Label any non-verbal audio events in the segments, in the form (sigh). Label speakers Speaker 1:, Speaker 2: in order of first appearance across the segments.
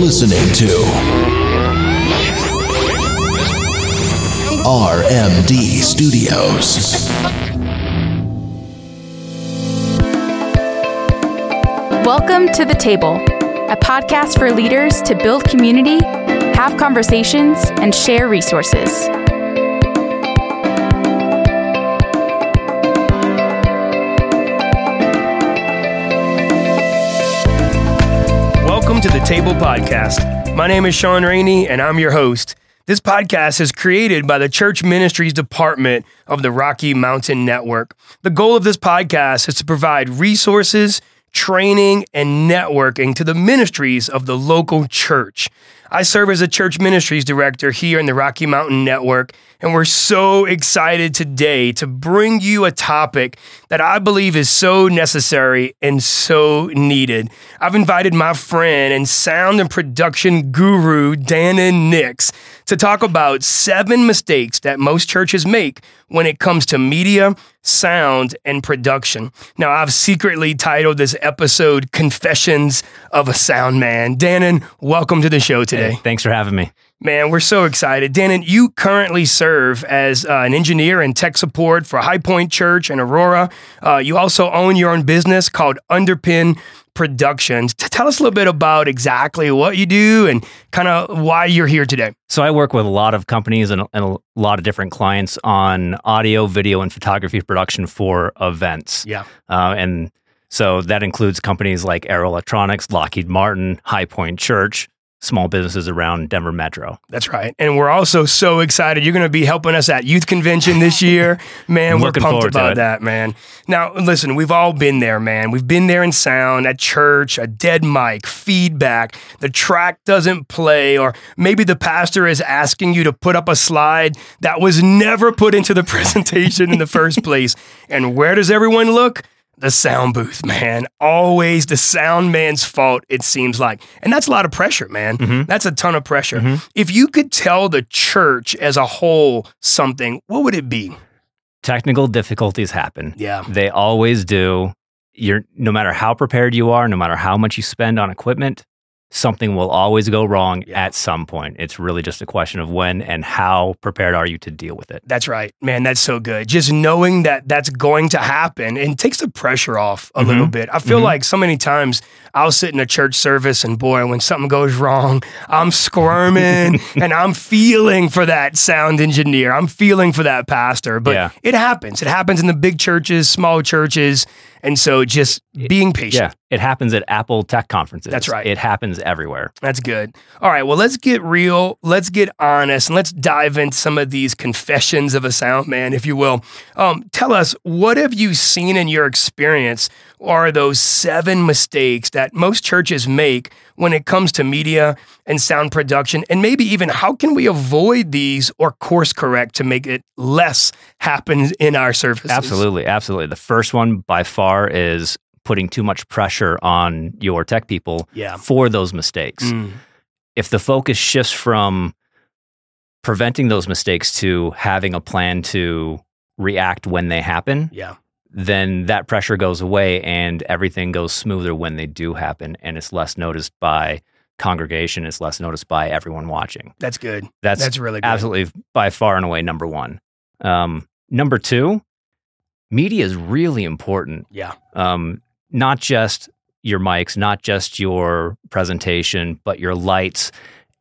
Speaker 1: listening to RMD Studios.
Speaker 2: Welcome to The Table, a podcast for leaders to build community, have conversations, and share resources.
Speaker 3: Welcome to the Table Podcast. My name is Shawn Rainey, and I'm your host. This podcast is created by the Church Ministries Department of the Rocky Mountain Network. The goal of this podcast is to provide resources, training, and networking to the ministries of the local church. I serve as a church ministries director here in the Rocky Mountain Network, and we're so excited today to bring you a topic that I believe is so necessary and so needed. I've invited my friend and sound and production guru, Dannon Nicks, to talk about seven mistakes that most churches make when it comes to media, sound, and production. Now, I've secretly titled this episode Confessions of a Sound Man. Dannon, welcome to the show today.
Speaker 4: Hey, thanks for having me.
Speaker 3: Man, we're so excited. Dannon, you currently serve as uh, an engineer and tech support for High Point Church in Aurora. Uh, you also own your own business called Underpin Productions. T- tell us a little bit about exactly what you do and kind of why you're here today.
Speaker 4: So, I work with a lot of companies and, and, a lot of different clients on audio, video, and photography production for events.
Speaker 3: Yeah.
Speaker 4: Uh, and so that includes companies like Arrow Electronics, Lockheed Martin, High Point Church, small businesses around Denver Metro.
Speaker 3: That's right. And we're also so excited. You're going to be helping us at Youth Convention this (laughs) year. Man, we're pumped about that, man. Now, listen, we've all been there, man. We've been there in sound, at church, a dead mic, feedback, the track doesn't play, or maybe the pastor is asking you to put up a slide that was never put into the (laughs) presentation in the first place. And where does everyone look? The sound booth, (laughs) man. Always the sound man's fault, it seems like. And that's a lot of pressure, man. Mm-hmm. That's a ton of pressure. Mm-hmm. If you could tell the church as a whole something, what would it be?
Speaker 4: Technical difficulties happen.
Speaker 3: Yeah.
Speaker 4: They always do. You're no matter how prepared you are, no matter how much you spend on equipment, something will always go wrong yeah. at some point. It's really just a question of when and how prepared are you to deal with it.
Speaker 3: That's right. Man, that's so good. Just knowing that that's going to happen and takes the pressure off a mm-hmm. little bit. I feel mm-hmm. like so many times I'll sit in a church service and boy, when something goes wrong, I'm squirming (laughs) and I'm feeling for that sound engineer. I'm feeling for that pastor. But yeah. it happens. It happens in the big churches, small churches. And so just being patient.
Speaker 4: Yeah, it happens at Apple Tech conferences.
Speaker 3: That's right.
Speaker 4: It happens everywhere.
Speaker 3: That's good. All right, well, let's get real. Let's get honest and let's dive into some of these confessions of a sound man, if you will. Um, tell us, what have you seen in your experience are those seven mistakes that most churches make when it comes to media and sound production? And maybe even how can we avoid these or course correct to make it less happen in our services?
Speaker 4: Absolutely. Absolutely. The first one by far is putting too much pressure on your tech people
Speaker 3: yeah.
Speaker 4: for those mistakes. Mm. If the focus shifts from preventing those mistakes to having a plan to react when they happen,
Speaker 3: yeah
Speaker 4: then that pressure goes away and everything goes smoother when they do happen and it's less noticed by congregation it's less noticed by everyone watching.
Speaker 3: That's good.
Speaker 4: That's,
Speaker 3: that's really good.
Speaker 4: absolutely by far and away number one. Um, number two media is really important.
Speaker 3: Yeah.
Speaker 4: Um, not just your mics not just your presentation but your lights.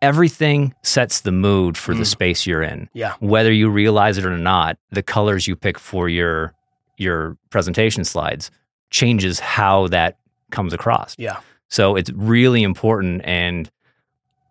Speaker 4: Everything sets the mood for mm. the space you're in.
Speaker 3: Yeah.
Speaker 4: Whether you realize it or not the colors you pick for your your presentation slides changes how that comes across.
Speaker 3: Yeah.
Speaker 4: So it's really important. And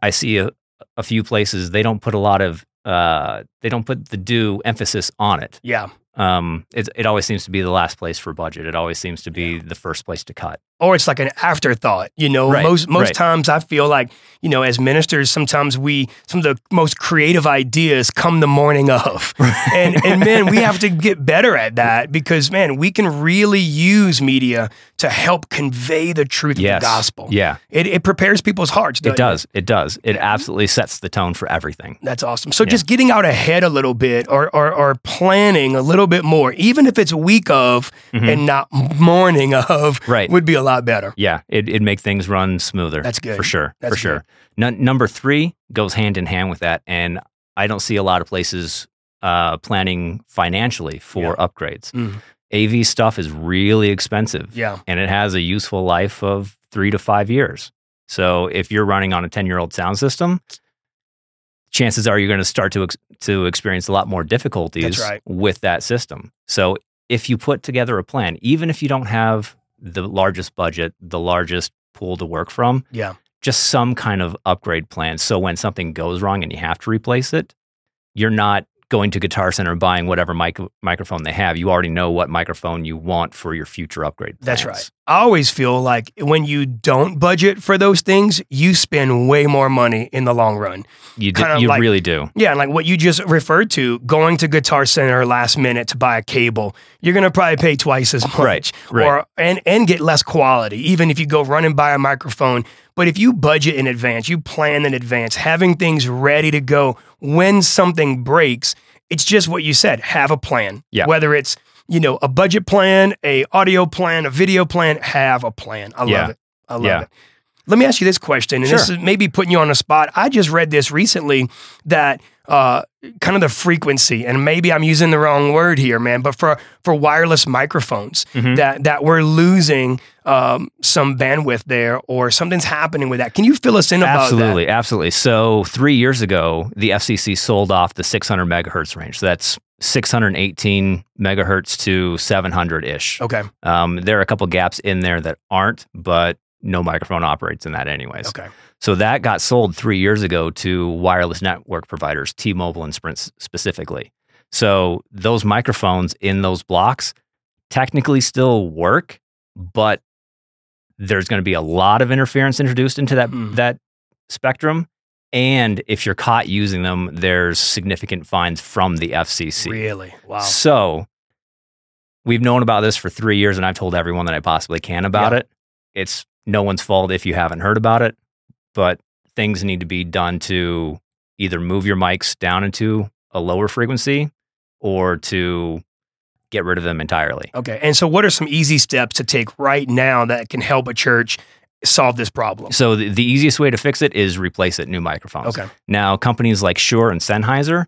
Speaker 4: I see a, a few places they don't put a lot of uh, they don't put the due emphasis on it.
Speaker 3: Yeah.
Speaker 4: Um, it, it always seems to be the last place for budget. It always seems to be yeah. the first place to cut
Speaker 3: or it's like an afterthought. You know,
Speaker 4: right,
Speaker 3: most most
Speaker 4: right.
Speaker 3: times I feel like you know, as ministers, sometimes we some of the most creative ideas come the morning of, (laughs) and and man, we have to get better at that because man, we can really use media to help convey the truth
Speaker 4: yes.
Speaker 3: of the gospel.
Speaker 4: Yeah,
Speaker 3: it, it prepares people's hearts.
Speaker 4: It does. It? it does. It absolutely sets the tone for everything.
Speaker 3: That's awesome. So yeah. just getting out ahead a little bit, or, or or planning a little bit more, even if it's a week of
Speaker 4: Mhm.
Speaker 3: and not morning of,
Speaker 4: Right.
Speaker 3: would be a lot better.
Speaker 4: Yeah, it, it'd make things run smoother.
Speaker 3: That's good.
Speaker 4: For sure.
Speaker 3: That's
Speaker 4: for sure. Nun- number three goes hand in hand with that. And I don't see a lot of places uh, planning financially for upgrades.
Speaker 3: Mm.
Speaker 4: AV stuff is really expensive.
Speaker 3: Yeah.
Speaker 4: And it has a useful life of three to five years. So if you're running on a 10 year old sound system, chances are you're going to start to, ex- to experience a lot more difficulties
Speaker 3: right.
Speaker 4: with that system. So if you put together a plan, even if you don't have the largest budget, the largest pool to work from,
Speaker 3: Yeah.
Speaker 4: just some kind of upgrade plan. So when something goes wrong and you have to replace it, you're not going to Guitar Center and buying whatever mic- microphone they have. You already know what microphone you want for your future upgrade. Plans.
Speaker 3: That's right. I always feel like when you don't budget for those things, you spend way more money in the long run.
Speaker 4: You do, you
Speaker 3: like-
Speaker 4: really do.
Speaker 3: Yeah, and like what you just referred to, going to Guitar Center last minute to buy a cable, you're gonna probably pay twice as much,
Speaker 4: Right, right.
Speaker 3: or and and get less quality, even if you go run and buy a microphone. But if you budget in advance, you plan in advance, having things ready to go when something breaks, it's just what you said. Have a plan.
Speaker 4: Yeah.
Speaker 3: Whether it's you know a budget plan, a audio plan, a video plan, have a plan. I love
Speaker 4: Yeah.
Speaker 3: it. I love
Speaker 4: Yeah.
Speaker 3: it. Let me ask you this question, and this
Speaker 4: Sure.
Speaker 3: is maybe putting you on the spot. I just read this recently that uh, kind of the frequency, and maybe I'm using the wrong word here, man, but for for wireless microphones,
Speaker 4: Mhm.
Speaker 3: that that we're losing um, some bandwidth there, or something's happening with that. Can you fill us in about
Speaker 4: Absolutely, absolutely. So three years ago, the FCC sold off the 600 megahertz range. So that's 618 megahertz to 700 ish.
Speaker 3: Okay,
Speaker 4: Um, there are a couple gaps in there that aren't, but no microphone operates in that anyways.
Speaker 3: okay,
Speaker 4: So that got sold three years ago to wireless network providers, T-Mobile and Sprint specifically. So those microphones in those blocks technically still work, but there's going to be a lot of interference introduced into that
Speaker 3: Hmm.
Speaker 4: that spectrum. And if you're caught using them, there's significant fines from the FCC.
Speaker 3: really, wow,
Speaker 4: So we've known about this for three years, and I've told everyone that I possibly can about
Speaker 3: Yeah.
Speaker 4: it. It's no one's fault if you haven't heard about it, but things need to be done to either move your mics down into a lower frequency or to get rid of them entirely.
Speaker 3: okay. And so, what are some easy steps to take right now that can help a church solve this problem?
Speaker 4: So the, the easiest way to fix it is replace it new microphones.
Speaker 3: Okay,
Speaker 4: Now, companies like Shure and Sennheiser,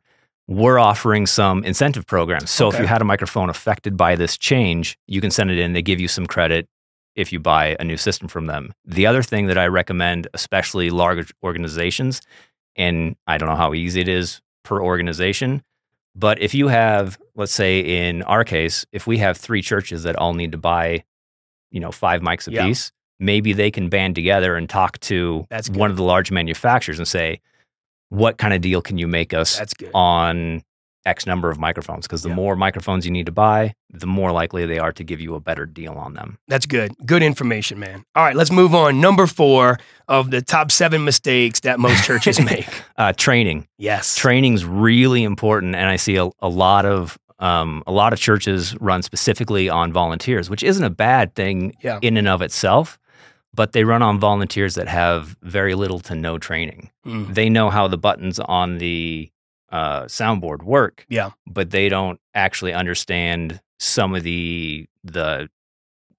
Speaker 4: we're offering some incentive programs. So if you had a microphone affected by this change, you can send it in. They give you some credit if you buy a new system from them. The other thing that I recommend, especially large organizations, and I don't know how easy it is per organization, but if you have, let's say in our case, if we have three churches that all need to buy, you know, five mics apiece, maybe they can band together and talk to
Speaker 3: That's
Speaker 4: one of the large manufacturers and say, what kind of deal can you make us
Speaker 3: that's good.
Speaker 4: on X number of microphones? Because the
Speaker 3: Yeah.
Speaker 4: more microphones you need to buy, the more likely they are to give you a better deal on them.
Speaker 3: That's good. Good information, man. All right, let's move on. Number four of the top seven mistakes that most churches (laughs) make.
Speaker 4: Uh, training.
Speaker 3: Yes.
Speaker 4: Training's really important, and I see a, a lot of um, a lot of churches run specifically on volunteers, which isn't a bad thing
Speaker 3: Yeah.
Speaker 4: in and of itself. But they run on volunteers that have very little to no training.
Speaker 3: Mm.
Speaker 4: They know how the buttons on the uh, soundboard work,
Speaker 3: Yeah.
Speaker 4: but they don't actually understand some of the the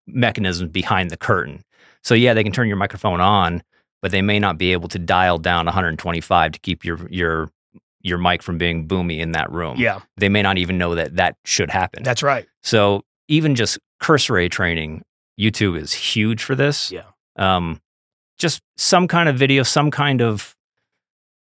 Speaker 4: mechanisms behind the curtain. So yeah, they can turn your microphone on, but they may not be able to dial down 125 to keep your your your mic from being boomy in that room.
Speaker 3: Yeah.
Speaker 4: They may not even know that that should happen.
Speaker 3: That's right.
Speaker 4: so even just cursory training, YouTube is huge for this.
Speaker 3: Yeah.
Speaker 4: Um, just some kind of video, some kind of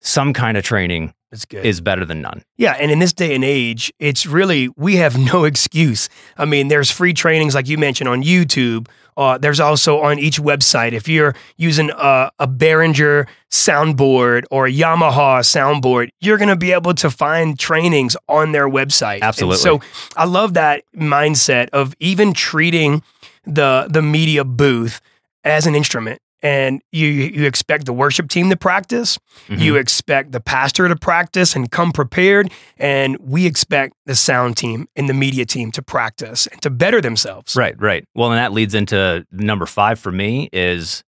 Speaker 4: some kind of training
Speaker 3: That's good.
Speaker 4: is better than none.
Speaker 3: Yeah, and in this day and age, it's really we have no (laughs) excuse. I mean, there's free trainings like you mentioned on YouTube. Uh, there's also on each website. If you're using a, a Behringer soundboard or a Yamaha soundboard, you're going to be able to find trainings on their website. And
Speaker 4: Absolutely.
Speaker 3: so I love that mindset of even treating the the media booth as an instrument. And you you expect the worship team to practice,
Speaker 4: Mm-hmm.
Speaker 3: you expect the pastor to practice and come prepared, and we expect the sound team and the media team to practice and to better themselves.
Speaker 4: Right, right. Well, and that leads into number five for me is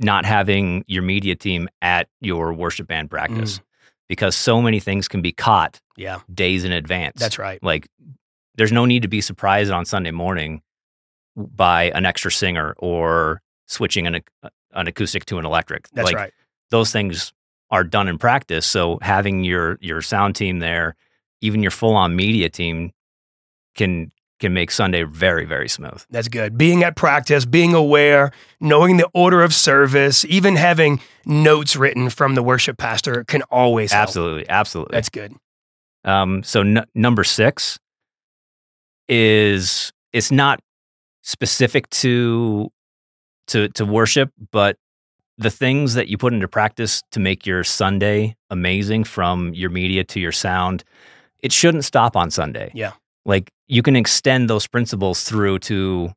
Speaker 4: not having your media team at your worship band
Speaker 3: Mm.
Speaker 4: practice because so many things can be caught
Speaker 3: Yeah,
Speaker 4: days in advance.
Speaker 3: that's right.
Speaker 4: Like there's no need to be surprised on Sunday morning by an extra singer or switching an, an acoustic to an electric.
Speaker 3: That's
Speaker 4: like,
Speaker 3: right.
Speaker 4: Those things are done in practice. So having your your sound team there, even your full on media team, can can make Sunday very very smooth.
Speaker 3: That's good. Being at practice, being aware, knowing the order of service, even having notes written from the worship pastor can always help.
Speaker 4: Absolutely, absolutely.
Speaker 3: That's good.
Speaker 4: Um, so n- number six is it's not specific to to to worship, but the things that you put into practice to make your Sunday amazing, from your media to your sound, it shouldn't stop on Sunday.
Speaker 3: Yeah.
Speaker 4: like you can extend those principles through to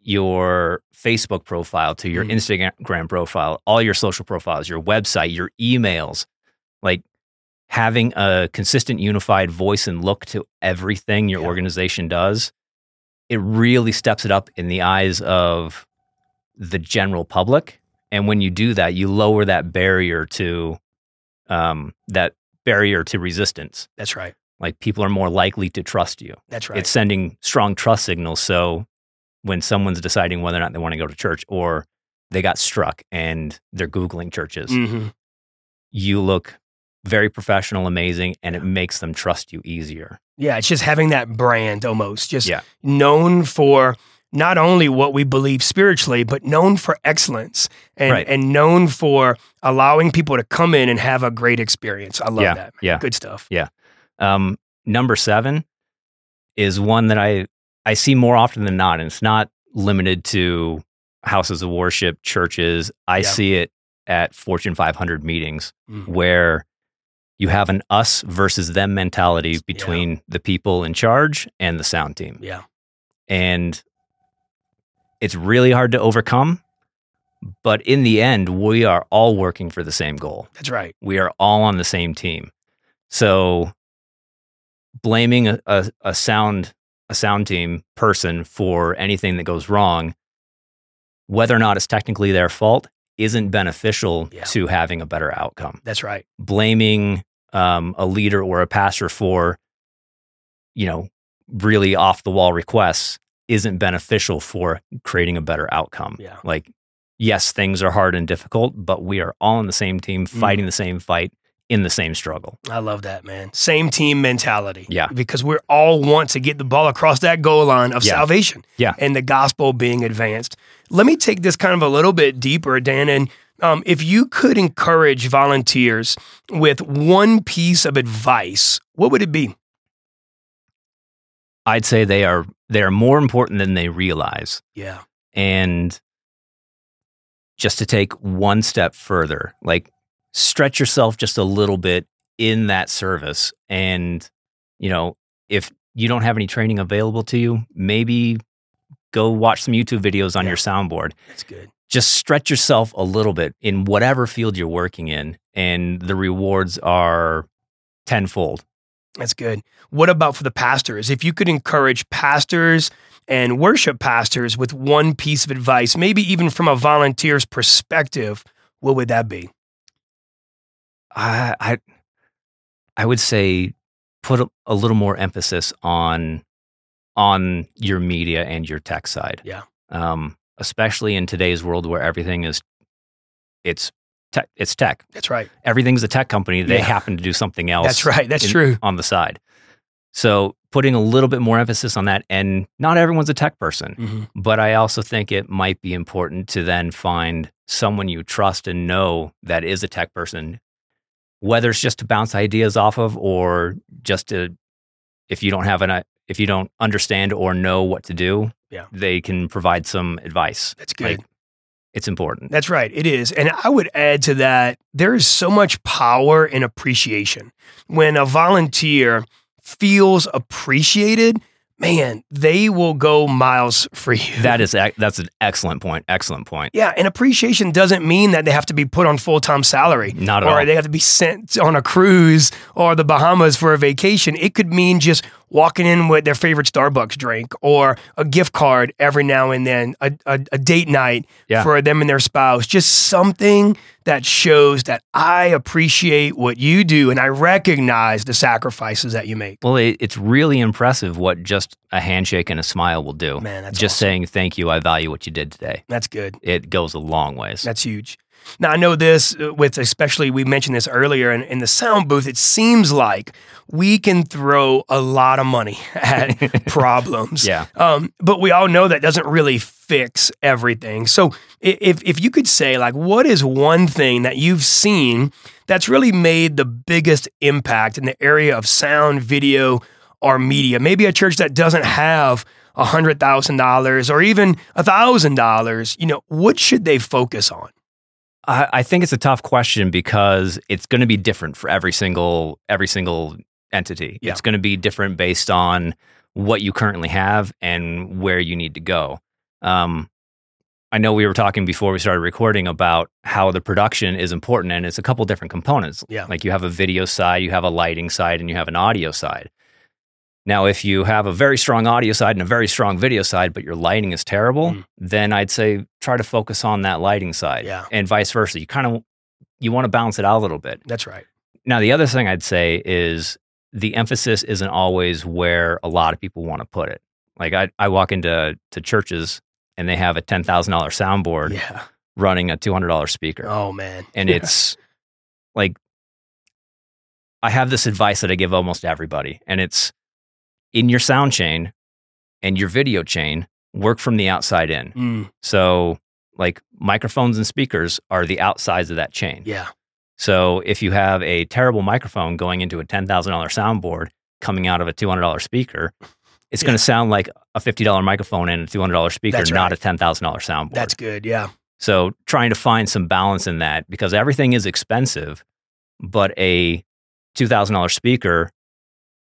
Speaker 4: your Facebook profile, to your
Speaker 3: Mhm.
Speaker 4: Instagram profile, all your social profiles, your website, your emails, like having a consistent unified voice and look to everything your
Speaker 3: Yeah.
Speaker 4: organization does it really steps it up in the eyes of the general public and when you do that you lower that barrier to um, that barrier to resistance
Speaker 3: That's right.
Speaker 4: like people are more likely to trust you
Speaker 3: That's right.
Speaker 4: it's sending strong trust signals so when someone's deciding whether or not they want to go to church or they got struck and they're googling churches
Speaker 3: hmm
Speaker 4: you look very professional, amazing, and it makes them trust you easier.
Speaker 3: Yeah, it's just having that brand almost, just
Speaker 4: Yeah.
Speaker 3: known for not only what we believe spiritually, but known for excellence and,
Speaker 4: Right.
Speaker 3: and known for allowing people to come in and have a great experience. I love
Speaker 4: Yeah,
Speaker 3: that. man.
Speaker 4: yeah.
Speaker 3: Good stuff. Yeah.
Speaker 4: Um, number seven is one that I I see more often than not, and it's not limited to houses of worship, churches. I
Speaker 3: Yeah.
Speaker 4: see it at Fortune 500 meetings
Speaker 3: Mhm.
Speaker 4: where you have an us versus them mentality between the people in charge and the sound team.
Speaker 3: Yeah.
Speaker 4: and it's really hard to overcome. But in the end, we are all working for the same goal.
Speaker 3: That's right.
Speaker 4: We are all on the same team. So blaming a, a, a sound a sound team person for anything that goes wrong, whether or not it's technically their fault, isn't beneficial
Speaker 3: Yeah.
Speaker 4: to having a better outcome
Speaker 3: That's right.
Speaker 4: blaming um, a leader or a pastor for, you know, really off the wall requests isn't beneficial for creating a better outcome.
Speaker 3: Yeah.
Speaker 4: Like, yes, things are hard and difficult, but we are all on the same team,
Speaker 3: Mm.
Speaker 4: fighting the same fight in the same struggle.
Speaker 3: I love that, man. Same team mentality.
Speaker 4: Yeah.
Speaker 3: Because we're all want to get the ball across that goal line of
Speaker 4: Yeah.
Speaker 3: salvation
Speaker 4: Yeah.
Speaker 3: and the gospel being advanced. Let me take this kind of a little bit deeper, Dan. And um, if you could encourage volunteers with one piece of advice, what would it be?
Speaker 4: I'd say they are they are more important than they realize.
Speaker 3: Yeah.
Speaker 4: and just to take one step further like stretch yourself just a little bit in that service and you know if you don't have any training available to you maybe go watch some youtube videos on
Speaker 3: Yeah.
Speaker 4: your soundboard
Speaker 3: That's good.
Speaker 4: Just stretch yourself a little bit in whatever field you're working in and the rewards are tenfold
Speaker 3: That's good. What about for the pastors? If you could encourage pastors and worship pastors with one piece of advice, maybe even from a volunteer's perspective, what would that be?
Speaker 4: I I, I would say put a, a little more emphasis on on your media and your tech side.
Speaker 3: Yeah.
Speaker 4: Um, especially in today's world where everything is it's tech, it's tech.
Speaker 3: That's right.
Speaker 4: Everything's a tech company. They
Speaker 3: Yeah.
Speaker 4: happen to do something else.
Speaker 3: That's right. That's
Speaker 4: in-
Speaker 3: true.
Speaker 4: on the side. So putting a little bit more emphasis on that, and not everyone's a tech person,
Speaker 3: Mhm.
Speaker 4: but I also think it might be important to then find someone you trust and know that is a tech person, whether it's just to bounce ideas off of or just to, if you don't have an, if you don't understand or know what to do,
Speaker 3: Yeah.
Speaker 4: they can provide some advice.
Speaker 3: That's good.
Speaker 4: Like, it's important.
Speaker 3: That's right. It is. And I would add to that, there is so much power in appreciation. When a volunteer feels appreciated, man, they will go miles for you.
Speaker 4: That is, that's an excellent point. Excellent point.
Speaker 3: yeah, and appreciation doesn't mean that they have to be put on full time salary.
Speaker 4: Not at
Speaker 3: or
Speaker 4: all.
Speaker 3: they have to be sent on a cruise or the Bahamas for a vacation. It could mean just walking in with their favorite Starbucks drink or a gift card every now and then, a, a, a date night
Speaker 4: Yeah.
Speaker 3: for them and their spouse. Just something that shows that I appreciate what you do and I recognize the sacrifices that you make.
Speaker 4: Well, it, it's really impressive what just a handshake and a smile will do.
Speaker 3: Man, that's
Speaker 4: just
Speaker 3: awesome.
Speaker 4: saying thank you. I value what you did today.
Speaker 3: That's good.
Speaker 4: It goes a long ways.
Speaker 3: That's huge. Now I know this uh, with especially we mentioned this earlier in, in the sound booth. It seems like we can throw a lot of money (laughs) at (laughs) problems.
Speaker 4: Yeah.
Speaker 3: Um, but we all know that doesn't really fix everything. So if if you could say like, what is one thing that you've seen that's really made the biggest impact in the area of sound, video, or media? Maybe a church that doesn't have a hundred thousand dollars or even a thousand dollars. You know, what should they focus on?
Speaker 4: I, I think it's a tough question because it's going to be different for every single every single entity.
Speaker 3: Yeah.
Speaker 4: It's going to be different based on what you currently have and where you need to go. Um, I know we were talking before we started recording about how the production is important, and it's a couple different components.
Speaker 3: Yeah.
Speaker 4: like you have a video side, you have a lighting side, and you have an audio side. Now, if you have a very strong audio side and a very strong video side, but your lighting is terrible,
Speaker 3: Mm.
Speaker 4: then I'd say try to focus on that lighting side.
Speaker 3: Yeah.
Speaker 4: And vice versa. You kind of you want to balance it out a little bit.
Speaker 3: That's right.
Speaker 4: Now, the other thing I'd say is the emphasis isn't always where a lot of people want to put it. Like I, I walk into to churches and they have a ten thousand dollar soundboard
Speaker 3: Yeah.
Speaker 4: running a two hundred dollar speaker,
Speaker 3: Oh man.
Speaker 4: and it's like I have this advice that I give almost everybody, and it's in your sound chain and your video chain, work from the outside in.
Speaker 3: Mm,
Speaker 4: So, like microphones and speakers are the outsides of that chain.
Speaker 3: yeah.
Speaker 4: So, if you have a terrible microphone going into a $10,000 soundboard coming out of a $200 speaker, it's going to sound like a $50 microphone and a $200 speaker,
Speaker 3: That's
Speaker 4: not a $10,000 soundboard.
Speaker 3: That's good. Yeah.
Speaker 4: So trying to find some balance in that because everything is expensive, but a two thousand dollar speaker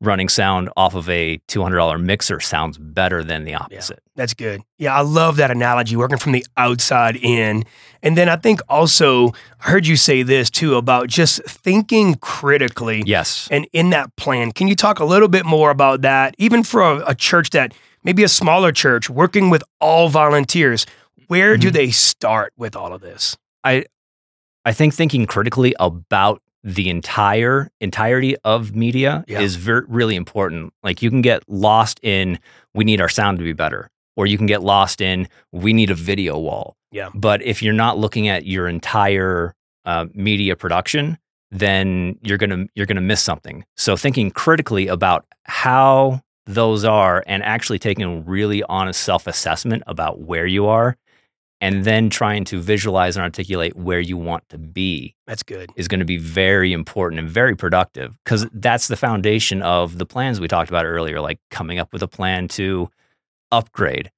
Speaker 4: running sound off of a two hundred dollar mixer sounds better than the opposite.
Speaker 3: That's good. Yeah, I love that analogy, working from the outside in. And then I think also, I heard you say this too about just thinking critically
Speaker 4: Yes.
Speaker 3: and in that plan. Can you talk a little bit more about that, even for a, a church that maybe a smaller church working with all volunteers? Where do
Speaker 4: Mhm.
Speaker 3: they start with all of this?
Speaker 4: I I think thinking critically about the entire entirety of media
Speaker 3: Yeah.
Speaker 4: is ver- really important. Like you can get lost in we need our sound to be better, or you can get lost in we need a video wall.
Speaker 3: Yeah.
Speaker 4: But if you're not looking at your entire uh, media production, then you're gonna you're gonna miss something. So thinking critically about how those are and actually taking a really honest self assessment about where you are and then trying to visualize and articulate where you want to be
Speaker 3: That's good.
Speaker 4: is going to be very important and very productive because that's the foundation of the plans we talked about earlier, like coming up with a plan to upgrade.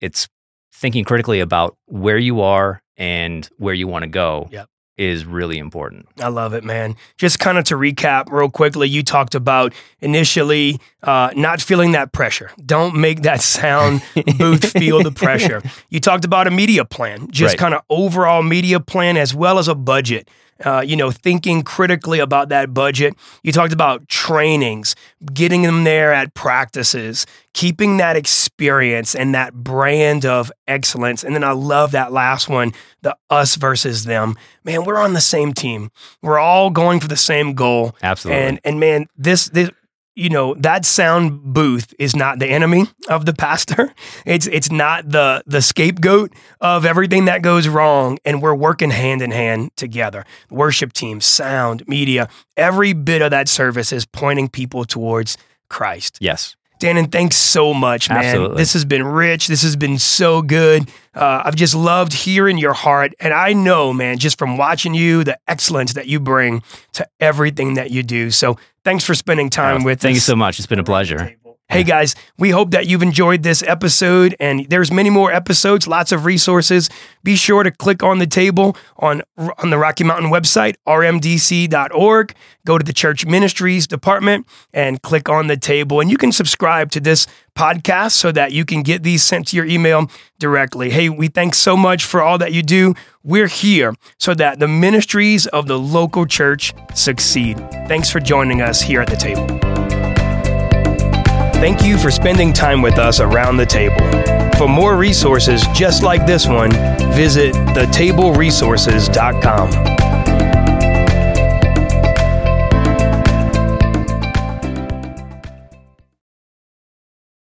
Speaker 4: It's thinking critically about where you are and where you want to go
Speaker 3: Yep.
Speaker 4: Is really important.
Speaker 3: I love it, man. Just kind of to recap real quickly, you talked about initially uh, not feeling that pressure. Don't make that sound (laughs) booth feel the pressure. You talked about a media plan, just
Speaker 4: Right.
Speaker 3: kind of overall media plan as well as a budget. Uh, you know, thinking critically about that budget. You talked about trainings, getting them there at practices, keeping that experience and that brand of excellence. And then I love that last one, the us versus them. Man, we're on the same team. We're all going for the same goal.
Speaker 4: Absolutely.
Speaker 3: And and man, this this you know that sound booth is not the enemy of the pastor. (laughs) It's it's not the the scapegoat of everything that goes wrong. And we're working hand in hand together. Worship team, sound, media, every bit of that service is pointing people towards Christ.
Speaker 4: yes.
Speaker 3: Dannon, thanks so much, man.
Speaker 4: Absolutely.
Speaker 3: This has been rich. This has been so good. Uh, I've just loved hearing your heart. And I know, man, just from watching you, the excellence that you bring to everything that you do. So thanks for spending time with
Speaker 4: Thank you so much. It's been a pleasure.
Speaker 3: Hey guys, we hope that you've enjoyed this episode and there's many more episodes, lots of resources. Be sure to click on the table on on the Rocky Mountain website, rmdc.org. Go to the church ministries department and click on the table and you can subscribe to this podcast so that you can get these sent to your email directly. Hey, we thank so much for all that you do. We're here so that the ministries of the local church succeed. Thanks for joining us here at the table. Thank you for spending time with us around the table. For more resources just like this one, visit thetableresources.com.